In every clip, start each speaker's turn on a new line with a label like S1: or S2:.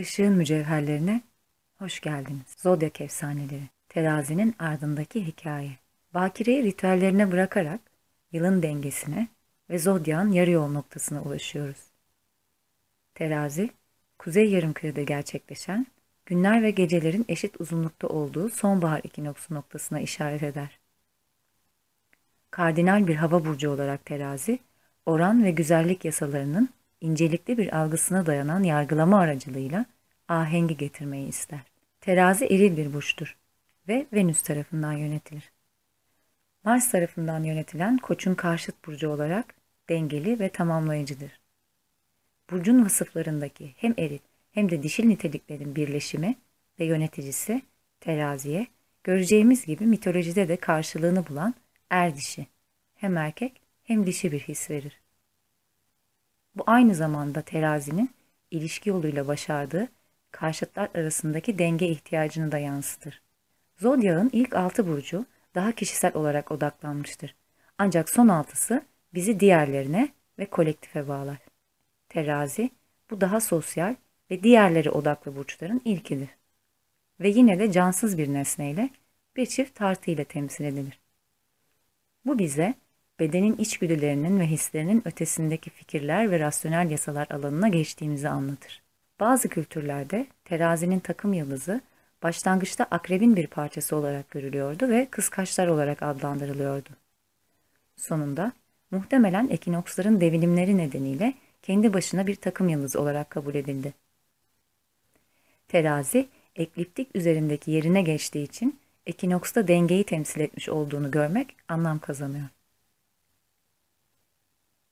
S1: Işığın mücevherlerine hoş geldiniz. Zodyak efsaneleri, terazinin ardındaki hikaye. Bakireyi ritüellerine bırakarak yılın dengesine ve zodyağın yarı yol noktasına ulaşıyoruz. Terazi, kuzey yarımkürede gerçekleşen günler ve gecelerin eşit uzunlukta olduğu sonbahar ikinoksu noktasına işaret eder. Kardinal bir hava burcu olarak terazi, oran ve güzellik yasalarının incelikli bir algısına dayanan yargılama aracılığıyla ahengi getirmeyi ister. Terazi eril bir burçtur ve Venüs tarafından yönetilir. Mars tarafından yönetilen koçun karşıt burcu olarak dengeli ve tamamlayıcıdır. Burcun vasıflarındaki hem eril hem de dişil niteliklerin birleşimi ve yöneticisi teraziye göreceğimiz gibi mitolojide de karşılığını bulan er dişi hem erkek hem dişi bir his verir. Bu aynı zamanda terazinin ilişki yoluyla başardığı karşıtlar arasındaki denge ihtiyacını da yansıtır. Zodyağın ilk altı burcu daha kişisel olarak odaklanmıştır. Ancak son altısı bizi diğerlerine ve kolektife bağlar. Terazi bu daha sosyal ve diğerleri odaklı burçların ilkidir. Ve yine de cansız bir nesneyle bir çift tartı ile temsil edilir. Bu bize bedenin içgüdülerinin ve hislerinin ötesindeki fikirler ve rasyonel yasalar alanına geçtiğimizi anlatır. Bazı kültürlerde terazinin takım yıldızı başlangıçta akrebin bir parçası olarak görülüyordu ve kıskaçlar olarak adlandırılıyordu. Sonunda muhtemelen ekinoksların devinimleri nedeniyle kendi başına bir takım yıldızı olarak kabul edildi. Terazi, ekliptik üzerindeki yerine geçtiği için ekinoksta dengeyi temsil etmiş olduğunu görmek anlam kazanıyor.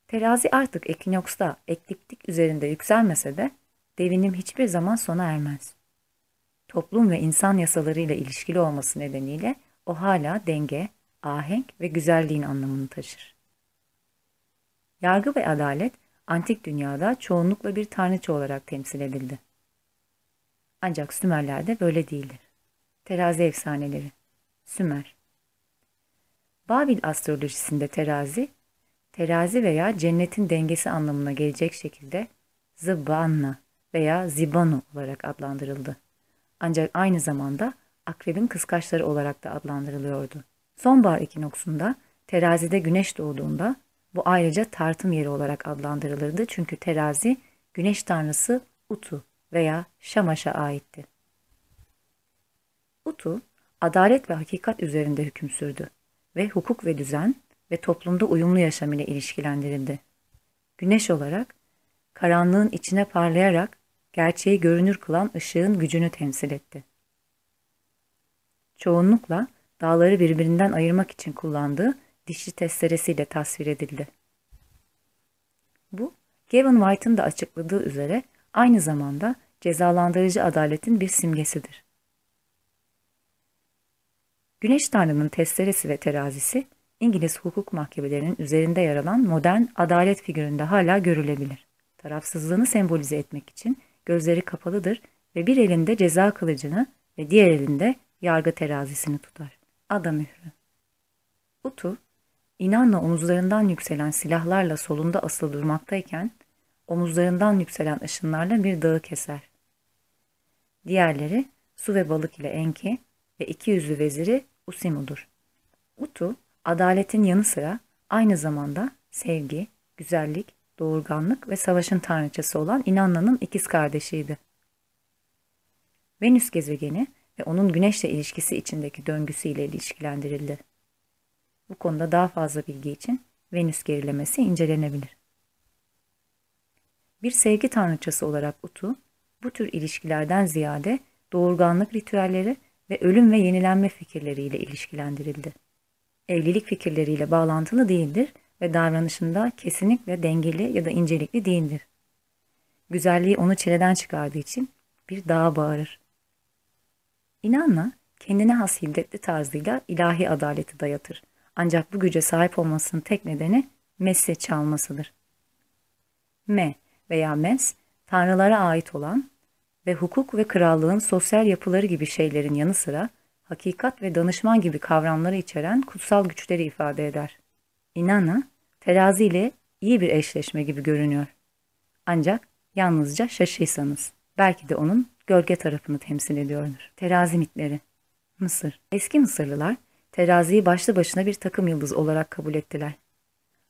S1: Terazi artık ekinoksta ekliptik üzerinde yükselmese de devinim hiçbir zaman sona ermez. Toplum ve insan yasalarıyla ilişkili olması nedeniyle o hala denge, ahenk ve güzelliğin anlamını taşır. Yargı ve adalet antik dünyada çoğunlukla bir tanrıça olarak temsil edildi. Ancak Sümerlerde böyle değildir. Terazi efsaneleri Sümer Babil astrolojisinde terazi, terazi veya cennetin dengesi anlamına gelecek şekilde Zıbanna veya Zibanu olarak adlandırıldı. Ancak aynı zamanda akrebin kıskaçları olarak da adlandırılıyordu. Sonbahar ekinoksunda terazide güneş doğduğunda bu ayrıca tartım yeri olarak adlandırılırdı çünkü terazi güneş tanrısı Utu veya Şamaş'a aitti. Utu, adalet ve hakikat üzerinde hüküm sürdü ve hukuk ve düzen ve toplumda uyumlu yaşam ile ilişkilendirildi. Güneş olarak karanlığın içine parlayarak gerçeği görünür kılan ışığın gücünü temsil etti. Çoğunlukla dağları birbirinden ayırmak için kullandığı dişli testeresiyle tasvir edildi. Bu, Gavin White'ın da açıkladığı üzere aynı zamanda cezalandırıcı adaletin bir simgesidir. Güneş Tanrı'nın testeresi ve terazisi İngiliz hukuk mahkemelerinin üzerinde yer alan modern adalet figüründe hala görülebilir. Tarafsızlığını sembolize etmek için gözleri kapalıdır ve bir elinde ceza kılıcını ve diğer elinde yargı terazisini tutar. Ada mührü. Utu, inanla omuzlarından yükselen silahlarla solunda asılı durmaktayken, omuzlarından yükselen ışınlarla bir dağı keser. Diğerleri su ve balık ile Enki ve iki yüzlü veziri Usimu'dur. Utu, adaletin yanı sıra aynı zamanda sevgi, güzellik, doğurganlık ve savaşın tanrıçası olan İnanna'nın ikiz kardeşiydi. Venüs gezegeni ve onun güneşle ilişkisi içindeki döngüsüyle ilişkilendirildi. Bu konuda daha fazla bilgi için Venüs gerilemesi incelenebilir. Bir sevgi tanrıçası olarak Utu, bu tür ilişkilerden ziyade doğurganlık ritüelleri ve ölüm ve yenilenme fikirleriyle ilişkilendirildi. Evlilik fikirleriyle bağlantılı değildir ve davranışında kesinlikle dengeli ya da incelikli değildir. Güzelliği onu çileden çıkardığı için bir dağa bağırır. İnanla kendine has hiddetli tarzıyla ilahi adaleti dayatır. Ancak bu güce sahip olmasının tek nedeni Mes'e çalmasıdır. Me veya Mes, tanrılara ait olan ve hukuk ve krallığın sosyal yapıları gibi şeylerin yanı sıra hakikat ve danışman gibi kavramları içeren kutsal güçleri ifade eder. İnan'a terazi ile iyi bir eşleşme gibi görünüyor. Ancak yalnızca şaşıysanız. Belki de onun gölge tarafını temsil ediyordur. Terazi mitleri. Mısır. Eski Mısırlılar teraziyi başlı başına bir takım yıldız olarak kabul ettiler.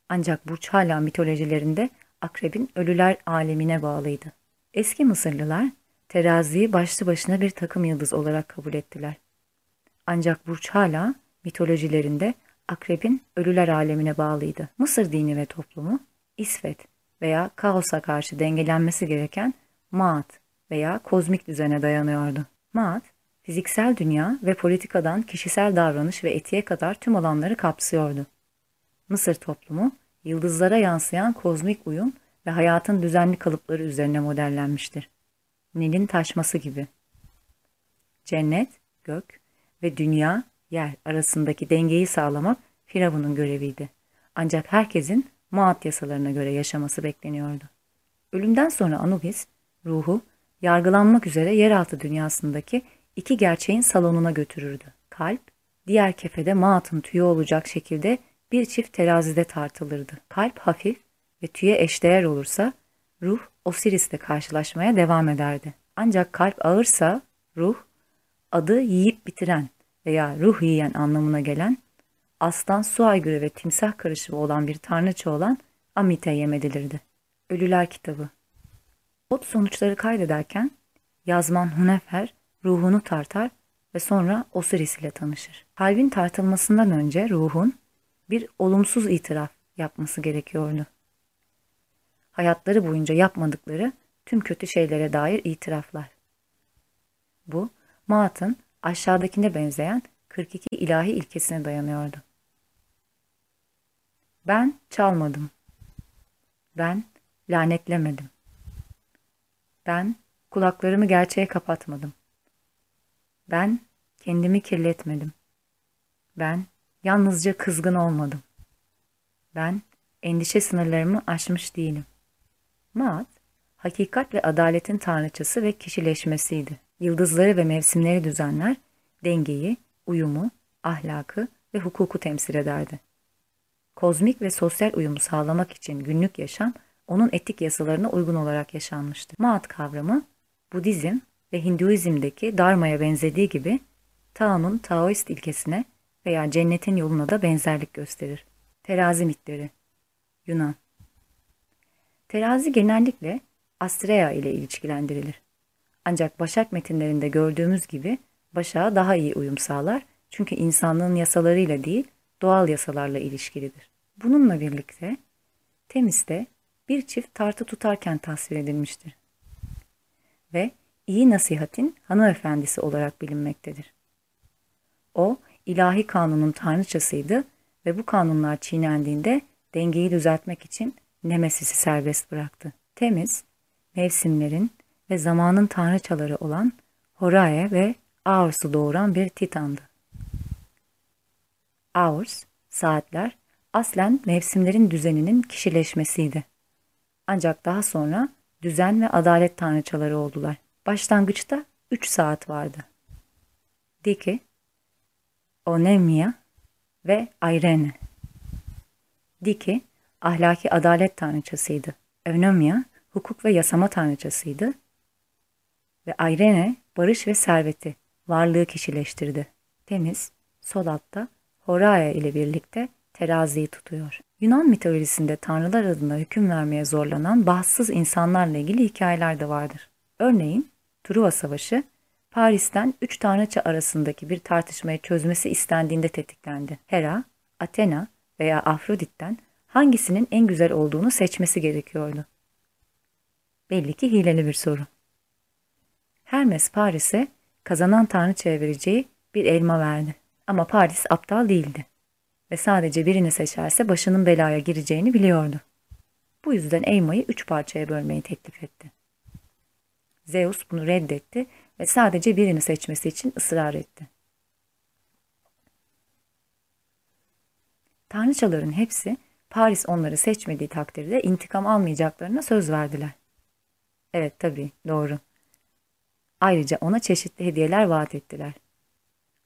S1: Ancak burç hala mitolojilerinde akrebin ölüler alemine bağlıydı. Eski Mısırlılar teraziyi başlı başına bir takım yıldız olarak kabul ettiler. Ancak burç hala mitolojilerinde akrebin ölüler alemine bağlıydı. Mısır dini ve toplumu İsvet veya kaosa karşı dengelenmesi gereken Maat veya kozmik düzene dayanıyordu. Maat, fiziksel dünya ve politikadan kişisel davranış ve etiğe kadar tüm alanları kapsıyordu. Mısır toplumu, yıldızlara yansıyan kozmik uyum ve hayatın düzenli kalıpları üzerine modellenmiştir. Nil'in taşması gibi. Cennet, gök ve dünya, yer arasındaki dengeyi sağlamak Firavun'un göreviydi. Ancak herkesin Maat yasalarına göre yaşaması bekleniyordu. Ölümden sonra Anubis, ruhu, yargılanmak üzere yeraltı dünyasındaki iki gerçeğin salonuna götürürdü. Kalp, diğer kefede Maat'ın tüyü olacak şekilde bir çift terazide tartılırdı. Kalp hafif ve tüye eşdeğer olursa ruh Osiris'le karşılaşmaya devam ederdi. Ancak kalp ağırsa ruh adı yiyip bitiren veya ruh yiyen anlamına gelen aslan su aygırı ve timsah karışımı olan bir tanrıça olan Amite yem edilirdi. Ölüler kitabı Ot sonuçları kaydederken yazman Hunefer ruhunu tartar ve sonra Osiris ile tanışır. Kalbin tartılmasından önce ruhun bir olumsuz itiraf yapması gerekiyordu. Hayatları boyunca yapmadıkları tüm kötü şeylere dair itiraflar. Bu, Maat'ın aşağıdakine benzeyen 42 ilahi ilkesine dayanıyordu. Ben çalmadım. Ben lanetlemedim. Ben kulaklarımı gerçeğe kapatmadım. Ben kendimi kirletmedim. Ben yalnızca kızgın olmadım. Ben endişe sınırlarımı aşmış değilim. Maat, hakikat ve adaletin tanrıçası ve kişileşmesiydi. Yıldızları ve mevsimleri düzenler, dengeyi, uyumu, ahlakı ve hukuku temsil ederdi. Kozmik ve sosyal uyumu sağlamak için günlük yaşam onun etik yasalarına uygun olarak yaşanmıştı. Maat kavramı Budizm ve Hinduizm'deki Dharma'ya benzediği gibi Tao'nun Taoist ilkesine veya cennetin yoluna da benzerlik gösterir. Terazi mitleri Yunan Terazi genellikle Astrea ile ilişkilendirilir. Ancak Başak metinlerinde gördüğümüz gibi Başak'a daha iyi uyum sağlar çünkü insanlığın yasalarıyla değil doğal yasalarla ilişkilidir. Bununla birlikte Temis'te bir çift tartı tutarken tasvir edilmiştir. Ve iyi nasihatin hanımefendisi olarak bilinmektedir. O, ilahi kanunun tanrıçasıydı ve bu kanunlar çiğnendiğinde dengeyi düzeltmek için Nemesis'i serbest bıraktı. Temiz, mevsimlerin ve zamanın tanrıçaları olan Horae ve Aurs'u doğuran bir titandı. Aurs, saatler, aslen mevsimlerin düzeninin kişileşmesiydi. Ancak daha sonra düzen ve adalet tanrıçaları oldular. Başlangıçta üç saat vardı. Dike, Onemia ve Irene. Dike, ahlaki adalet tanrıçasıydı. Eunomia, hukuk ve yasama tanrıçasıydı. Ve Irene, barış ve serveti, varlığı kişileştirdi. Temiz, sol altta Horae ile birlikte teraziyi tutuyor. Yunan mitolojisinde tanrılar adına hüküm vermeye zorlanan bahtsız insanlarla ilgili hikayeler de vardır. Örneğin Truva Savaşı Paris'ten üç tanrıça arasındaki bir tartışmayı çözmesi istendiğinde tetiklendi. Hera, Athena veya Afrodit'ten hangisinin en güzel olduğunu seçmesi gerekiyordu. Belli ki hileli bir soru. Hermes Paris'e kazanan tanrıçaya vereceği bir elma verdi. Ama Paris aptal değildi ve sadece birini seçerse başının belaya gireceğini biliyordu. Bu yüzden elmayı üç parçaya bölmeyi teklif etti. Zeus bunu reddetti ve sadece birini seçmesi için ısrar etti. Tanrıçaların hepsi Paris onları seçmediği takdirde intikam almayacaklarına söz verdiler. Evet tabii doğru. Ayrıca ona çeşitli hediyeler vaat ettiler.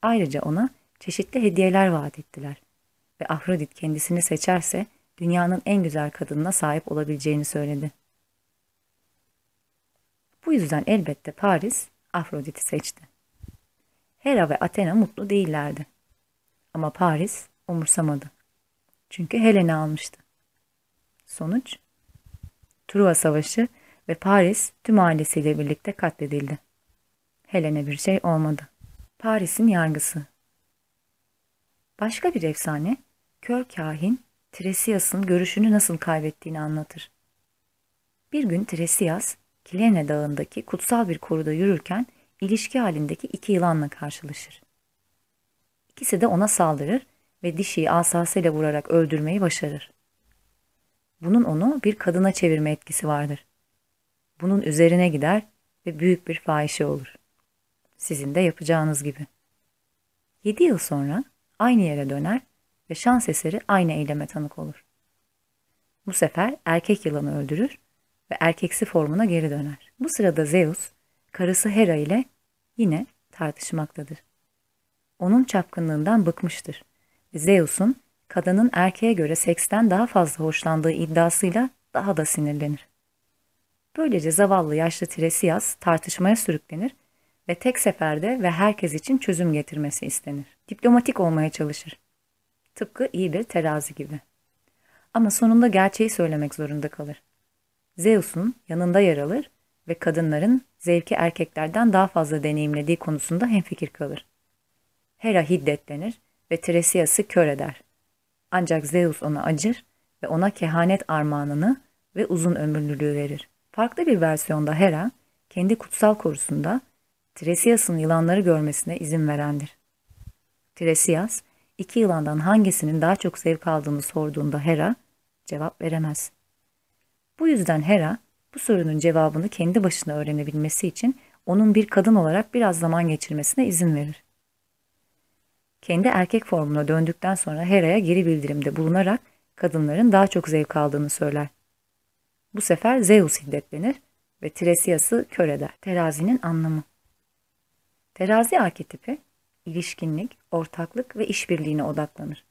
S1: Ayrıca ona çeşitli hediyeler vaat ettiler ve Afrodit kendisini seçerse dünyanın en güzel kadınına sahip olabileceğini söyledi. Bu yüzden elbette Paris Afrodit'i seçti. Hera ve Athena mutlu değillerdi. Ama Paris umursamadı. Çünkü Helen'i almıştı. Sonuç? Truva Savaşı ve Paris tüm ailesiyle birlikte katledildi. Helen'e bir şey olmadı. Paris'in yargısı Başka bir efsane, kör kahin Tiresias'ın görüşünü nasıl kaybettiğini anlatır. Bir gün Tiresias, Kilene Dağı'ndaki kutsal bir koruda yürürken ilişki halindeki iki yılanla karşılaşır. İkisi de ona saldırır ve dişiyi asasıyla vurarak öldürmeyi başarır. Bunun onu bir kadına çevirme etkisi vardır. Bunun üzerine gider ve büyük bir fahişe olur. Sizin de yapacağınız gibi. Yedi yıl sonra aynı yere döner ve şans eseri aynı eyleme tanık olur. Bu sefer erkek yılanı öldürür ve erkeksi formuna geri döner. Bu sırada Zeus, karısı Hera ile yine tartışmaktadır. Onun çapkınlığından bıkmıştır. Zeus'un kadının erkeğe göre seksten daha fazla hoşlandığı iddiasıyla daha da sinirlenir. Böylece zavallı yaşlı Tiresias tartışmaya sürüklenir ve tek seferde ve herkes için çözüm getirmesi istenir. Diplomatik olmaya çalışır. Tıpkı iyi bir terazi gibi. Ama sonunda gerçeği söylemek zorunda kalır. Zeus'un yanında yer alır ve kadınların zevki erkeklerden daha fazla deneyimlediği konusunda hemfikir kalır. Hera hiddetlenir ve Tiresias'ı kör eder. Ancak Zeus ona acır ve ona kehanet armağanını ve uzun ömürlülüğü verir. Farklı bir versiyonda Hera, kendi kutsal korusunda Tiresias'ın yılanları görmesine izin verendir. Tiresias, iki yılandan hangisinin daha çok zevk aldığını sorduğunda Hera cevap veremez. Bu yüzden Hera bu sorunun cevabını kendi başına öğrenebilmesi için onun bir kadın olarak biraz zaman geçirmesine izin verir. Kendi erkek formuna döndükten sonra Hera'ya geri bildirimde bulunarak kadınların daha çok zevk aldığını söyler. Bu sefer Zeus hiddetlenir ve Tiresias'ı kör eder. Terazinin anlamı Terazi arketipi ilişkinlik, ortaklık ve işbirliğine odaklanır.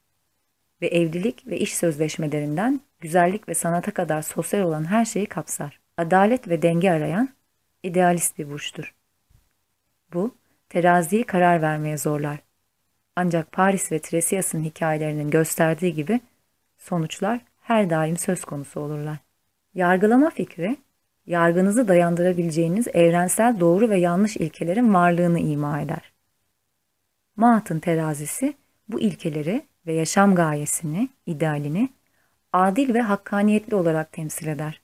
S1: Ve evlilik ve iş sözleşmelerinden güzellik ve sanata kadar sosyal olan her şeyi kapsar. Adalet ve denge arayan idealist bir burçtur. Bu, teraziyi karar vermeye zorlar. Ancak Paris ve Tiresias'ın hikayelerinin gösterdiği gibi sonuçlar her daim söz konusu olurlar. Yargılama fikri, yargınızı dayandırabileceğiniz evrensel doğru ve yanlış ilkelerin varlığını ima eder. Maat'ın terazisi bu ilkeleri ve yaşam gayesini, idealini adil ve hakkaniyetli olarak temsil eder.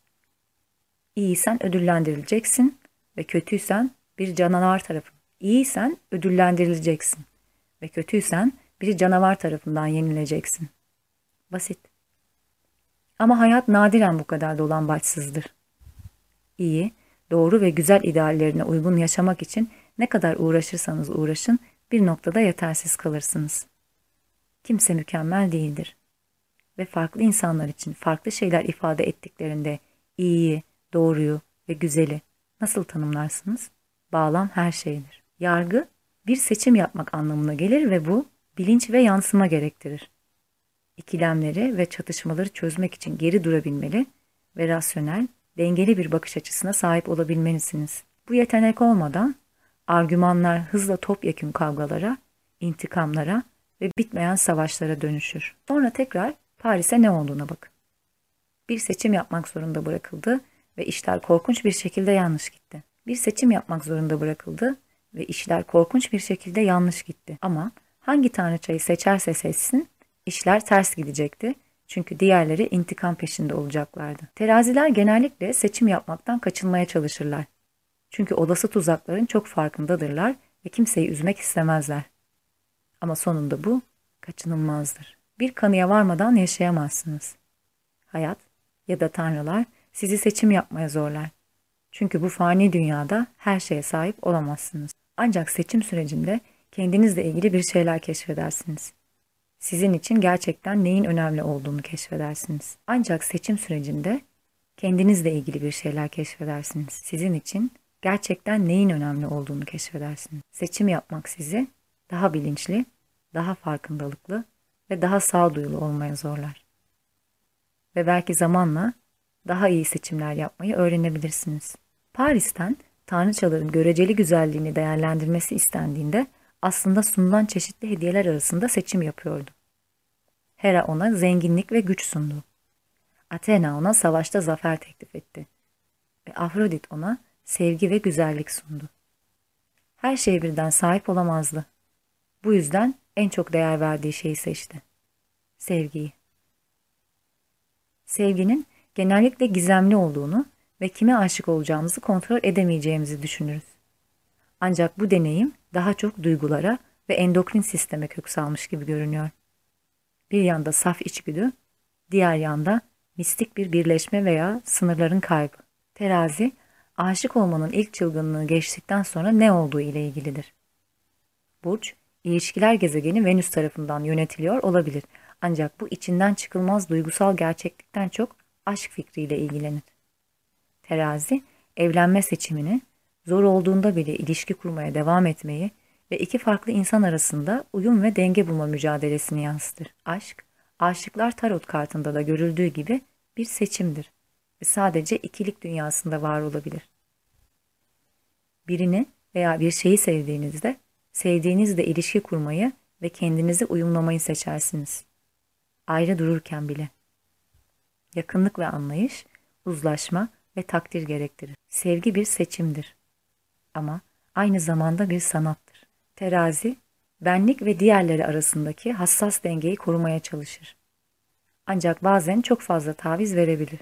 S1: İyiysen ödüllendirileceksin ve kötüysen bir canavar tarafı. İyiysen ödüllendirileceksin ve kötüysen bir canavar tarafından yenileceksin. Basit. Ama hayat nadiren bu kadar dolambaçsızdır. İyi, doğru ve güzel ideallerine uygun yaşamak için ne kadar uğraşırsanız uğraşın bir noktada yetersiz kalırsınız. Kimse mükemmel değildir. Ve farklı insanlar için farklı şeyler ifade ettiklerinde iyiyi, doğruyu ve güzeli nasıl tanımlarsınız? Bağlam her şeydir. Yargı bir seçim yapmak anlamına gelir ve bu bilinç ve yansıma gerektirir. İkilemleri ve çatışmaları çözmek için geri durabilmeli ve rasyonel, dengeli bir bakış açısına sahip olabilmelisiniz. Bu yetenek olmadan argümanlar hızla topyekün kavgalara, intikamlara ve bitmeyen savaşlara dönüşür. Sonra tekrar Paris'e ne olduğuna bakın. Bir seçim yapmak zorunda bırakıldı ve işler korkunç bir şekilde yanlış gitti. Bir seçim yapmak zorunda bırakıldı ve işler korkunç bir şekilde yanlış gitti. Ama hangi tanrıçayı seçerse seçsin işler ters gidecekti. Çünkü diğerleri intikam peşinde olacaklardı. Teraziler genellikle seçim yapmaktan kaçınmaya çalışırlar. Çünkü olası tuzakların çok farkındadırlar ve kimseyi üzmek istemezler. Ama sonunda bu kaçınılmazdır. Bir kanıya varmadan yaşayamazsınız. Hayat ya da tanrılar sizi seçim yapmaya zorlar. Çünkü bu fani dünyada her şeye sahip olamazsınız. Ancak seçim sürecinde kendinizle ilgili bir şeyler keşfedersiniz. Sizin için gerçekten neyin önemli olduğunu keşfedersiniz. Ancak seçim sürecinde kendinizle ilgili bir şeyler keşfedersiniz. Sizin için gerçekten neyin önemli olduğunu keşfedersiniz. Seçim yapmak sizi daha bilinçli, daha farkındalıklı ve daha sağduyulu olmaya zorlar. Ve belki zamanla daha iyi seçimler yapmayı öğrenebilirsiniz. Paris'ten tanrıçaların göreceli güzelliğini değerlendirmesi istendiğinde aslında sunulan çeşitli hediyeler arasında seçim yapıyordu. Hera ona zenginlik ve güç sundu. Athena ona savaşta zafer teklif etti. Ve Afrodit ona sevgi ve güzellik sundu. Her şeye birden sahip olamazdı. Bu yüzden en çok değer verdiği şeyi seçti. Sevgiyi. Sevginin genellikle gizemli olduğunu ve kime aşık olacağımızı kontrol edemeyeceğimizi düşünürüz. Ancak bu deneyim daha çok duygulara ve endokrin sisteme kök salmış gibi görünüyor. Bir yanda saf içgüdü, diğer yanda mistik bir birleşme veya sınırların kaybı. Terazi, aşık olmanın ilk çılgınlığı geçtikten sonra ne olduğu ile ilgilidir. Burç, ilişkiler gezegeni Venüs tarafından yönetiliyor olabilir. Ancak bu içinden çıkılmaz duygusal gerçeklikten çok aşk fikriyle ilgilenir. Terazi, evlenme seçimini, zor olduğunda bile ilişki kurmaya devam etmeyi ve iki farklı insan arasında uyum ve denge bulma mücadelesini yansıtır. Aşk, aşıklar tarot kartında da görüldüğü gibi bir seçimdir ve sadece ikilik dünyasında var olabilir. Birini veya bir şeyi sevdiğinizde, sevdiğinizle ilişki kurmayı ve kendinizi uyumlamayı seçersiniz. Ayrı dururken bile. Yakınlık ve anlayış, uzlaşma ve takdir gerektirir. Sevgi bir seçimdir. Ama aynı zamanda bir sanattır. Terazi, benlik ve diğerleri arasındaki hassas dengeyi korumaya çalışır. Ancak bazen çok fazla taviz verebilir.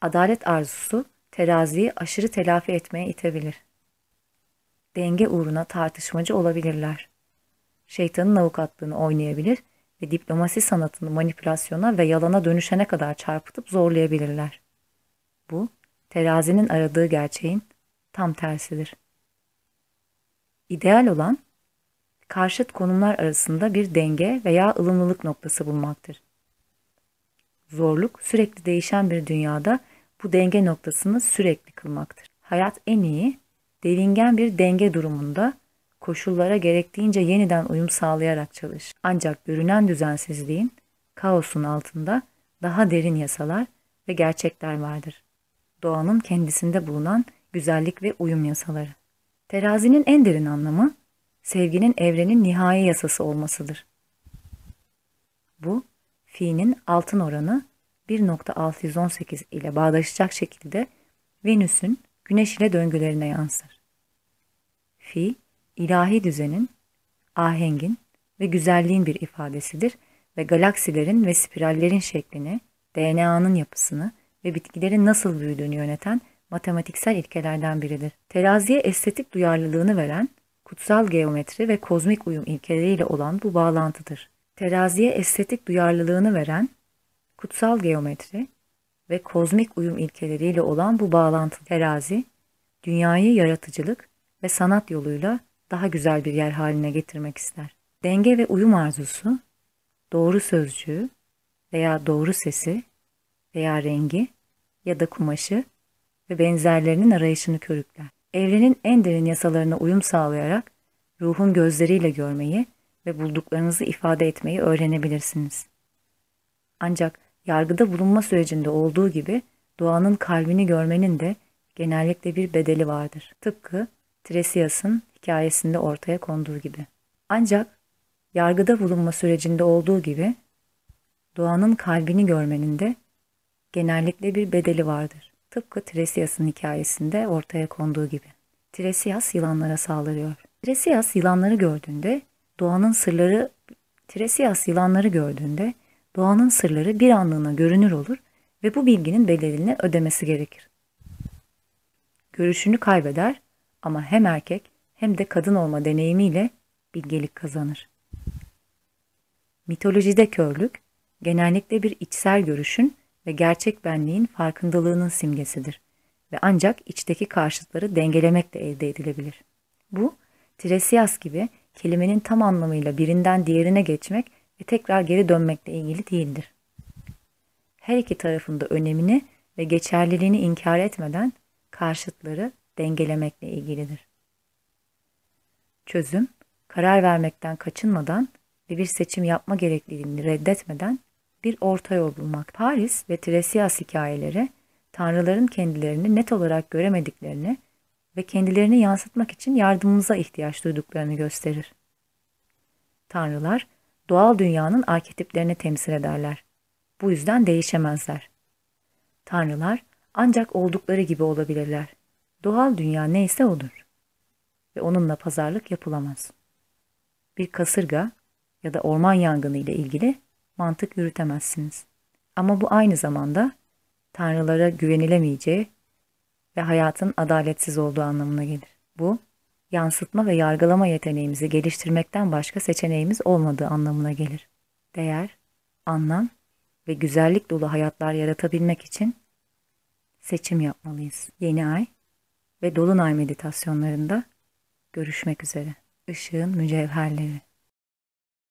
S1: Adalet arzusu teraziyi aşırı telafi etmeye itebilir. Denge uğruna tartışmacı olabilirler. Şeytanın avukatlığını oynayabilir ve diplomasi sanatını manipülasyona ve yalana dönüşene kadar çarpıtıp zorlayabilirler. Bu, terazinin aradığı gerçeğin tam tersidir. İdeal olan, karşıt konumlar arasında bir denge veya ılımlılık noktası bulmaktır. Zorluk, sürekli değişen bir dünyada bu denge noktasını sürekli kılmaktır. Hayat en iyi, devingen bir denge durumunda koşullara gerektiğince yeniden uyum sağlayarak çalış. Ancak görünen düzensizliğin, kaosun altında daha derin yasalar ve gerçekler vardır. Doğanın kendisinde bulunan güzellik ve uyum yasaları. Terazinin en derin anlamı, sevginin evrenin nihai yasası olmasıdır. Bu, fi'nin altın oranı 1.618 ile bağdaşacak şekilde Venüs'ün Güneş ile döngülerine yansır. Fi, ilahi düzenin, ahengin ve güzelliğin bir ifadesidir ve galaksilerin ve spirallerin şeklini, DNA'nın yapısını ve bitkilerin nasıl büyüdüğünü yöneten matematiksel ilkelerden biridir. Teraziye estetik duyarlılığını veren, kutsal geometri ve kozmik uyum ilkeleriyle olan bu bağlantıdır. Teraziye estetik duyarlılığını veren, kutsal geometri ve kozmik uyum ilkeleriyle olan bu bağlantı terazi, dünyayı yaratıcılık ve sanat yoluyla daha güzel bir yer haline getirmek ister. Denge ve uyum arzusu, doğru sözcüğü veya doğru sesi veya rengi ya da kumaşı ve benzerlerinin arayışını körükler. Evrenin en derin yasalarına uyum sağlayarak ruhun gözleriyle görmeyi ve bulduklarınızı ifade etmeyi öğrenebilirsiniz. Ancak yargıda bulunma sürecinde olduğu gibi doğanın kalbini görmenin de genellikle bir bedeli vardır. Tıpkı Tiresias'ın hikayesinde ortaya konduğu gibi. Ancak yargıda bulunma sürecinde olduğu gibi doğanın kalbini görmenin de genellikle bir bedeli vardır. Tıpkı Tiresias'ın hikayesinde ortaya konduğu gibi. Tiresias yılanlara saldırıyor. Tiresias yılanları gördüğünde doğanın sırları Tiresias yılanları gördüğünde doğanın sırları bir anlığına görünür olur ve bu bilginin bedelini ödemesi gerekir. Görüşünü kaybeder ama hem erkek hem de kadın olma deneyimiyle bilgelik kazanır. Mitolojide körlük genellikle bir içsel görüşün ve gerçek benliğin farkındalığının simgesidir ve ancak içteki karşıtları dengelemekle elde edilebilir. Bu, Tiresias gibi kelimenin tam anlamıyla birinden diğerine geçmek ve tekrar geri dönmekle ilgili değildir. Her iki tarafında önemini ve geçerliliğini inkar etmeden karşıtları dengelemekle ilgilidir. Çözüm, karar vermekten kaçınmadan ve bir seçim yapma gerekliliğini reddetmeden bir orta yol bulmak. Paris ve Tiresias hikayeleri tanrıların kendilerini net olarak göremediklerini ve kendilerini yansıtmak için yardımımıza ihtiyaç duyduklarını gösterir. Tanrılar doğal dünyanın arketiplerini temsil ederler. Bu yüzden değişemezler. Tanrılar ancak oldukları gibi olabilirler. Doğal dünya neyse odur. Ve onunla pazarlık yapılamaz. Bir kasırga ya da orman yangını ile ilgili mantık yürütemezsiniz. Ama bu aynı zamanda tanrılara güvenilemeyeceği ve hayatın adaletsiz olduğu anlamına gelir. Bu, yansıtma ve yargılama yeteneğimizi geliştirmekten başka seçeneğimiz olmadığı anlamına gelir. Değer, anlam ve güzellik dolu hayatlar yaratabilmek için seçim yapmalıyız. Yeni ay ve dolunay meditasyonlarında görüşmek üzere. Işığın mücevherleri